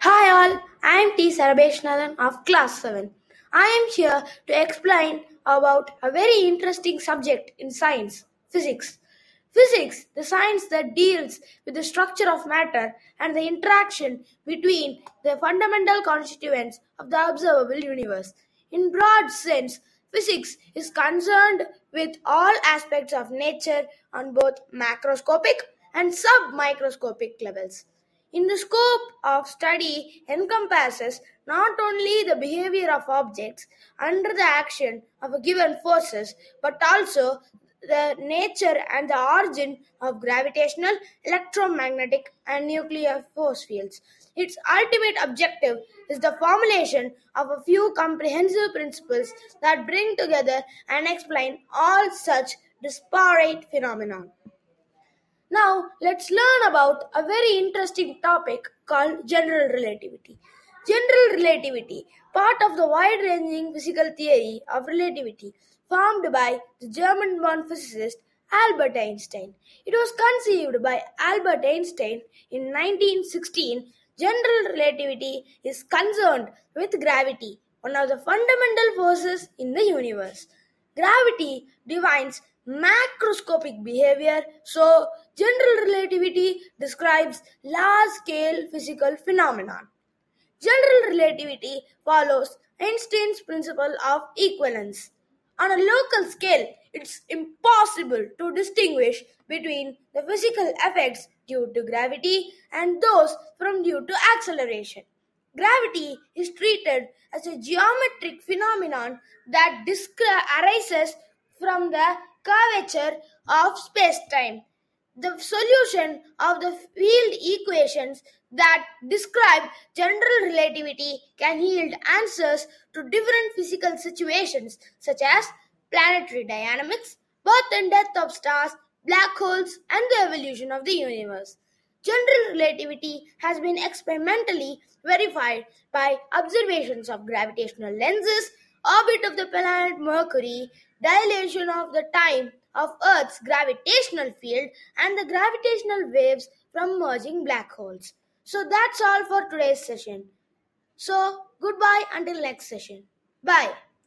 Hi all, I am T. Sarabeshnaran of class 7. I am here to explain about a very interesting subject in science, physics. Physics, the science that deals with the structure of matter and the interaction between the fundamental constituents of the observable universe. In broad sense, physics is concerned with all aspects of nature on both macroscopic and submicroscopic levels. In the scope of study encompasses not only the behavior of objects under the action of a given forces, but also the nature and the origin of gravitational, electromagnetic, and nuclear force fields. Its ultimate objective is the formulation of a few comprehensive principles that bring together and explain all such disparate phenomena. Now, let's learn about a very interesting topic called general relativity. General relativity, part of the wide ranging physical theory of relativity formed by the German born physicist Albert Einstein. It was conceived by Albert Einstein in 1916. General relativity is concerned with gravity, one of the fundamental forces in the universe. Gravity defines macroscopic behavior, so general relativity describes large scale physical phenomena. General relativity follows Einstein's principle of equivalence. On a local scale, it's impossible to distinguish between the physical effects due to gravity and those from due to acceleration. Gravity is treated as a geometric phenomenon that arises from the curvature of space-time. The solution of the field equations that describe general relativity can yield answers to different physical situations such as planetary dynamics, birth and death of stars, black holes, and the evolution of the universe. General relativity has been experimentally verified by observations of gravitational lenses, orbit of the planet Mercury, dilation of the time of Earth's gravitational field, and the gravitational waves from merging black holes. So that's all for today's session. So goodbye until next session. Bye.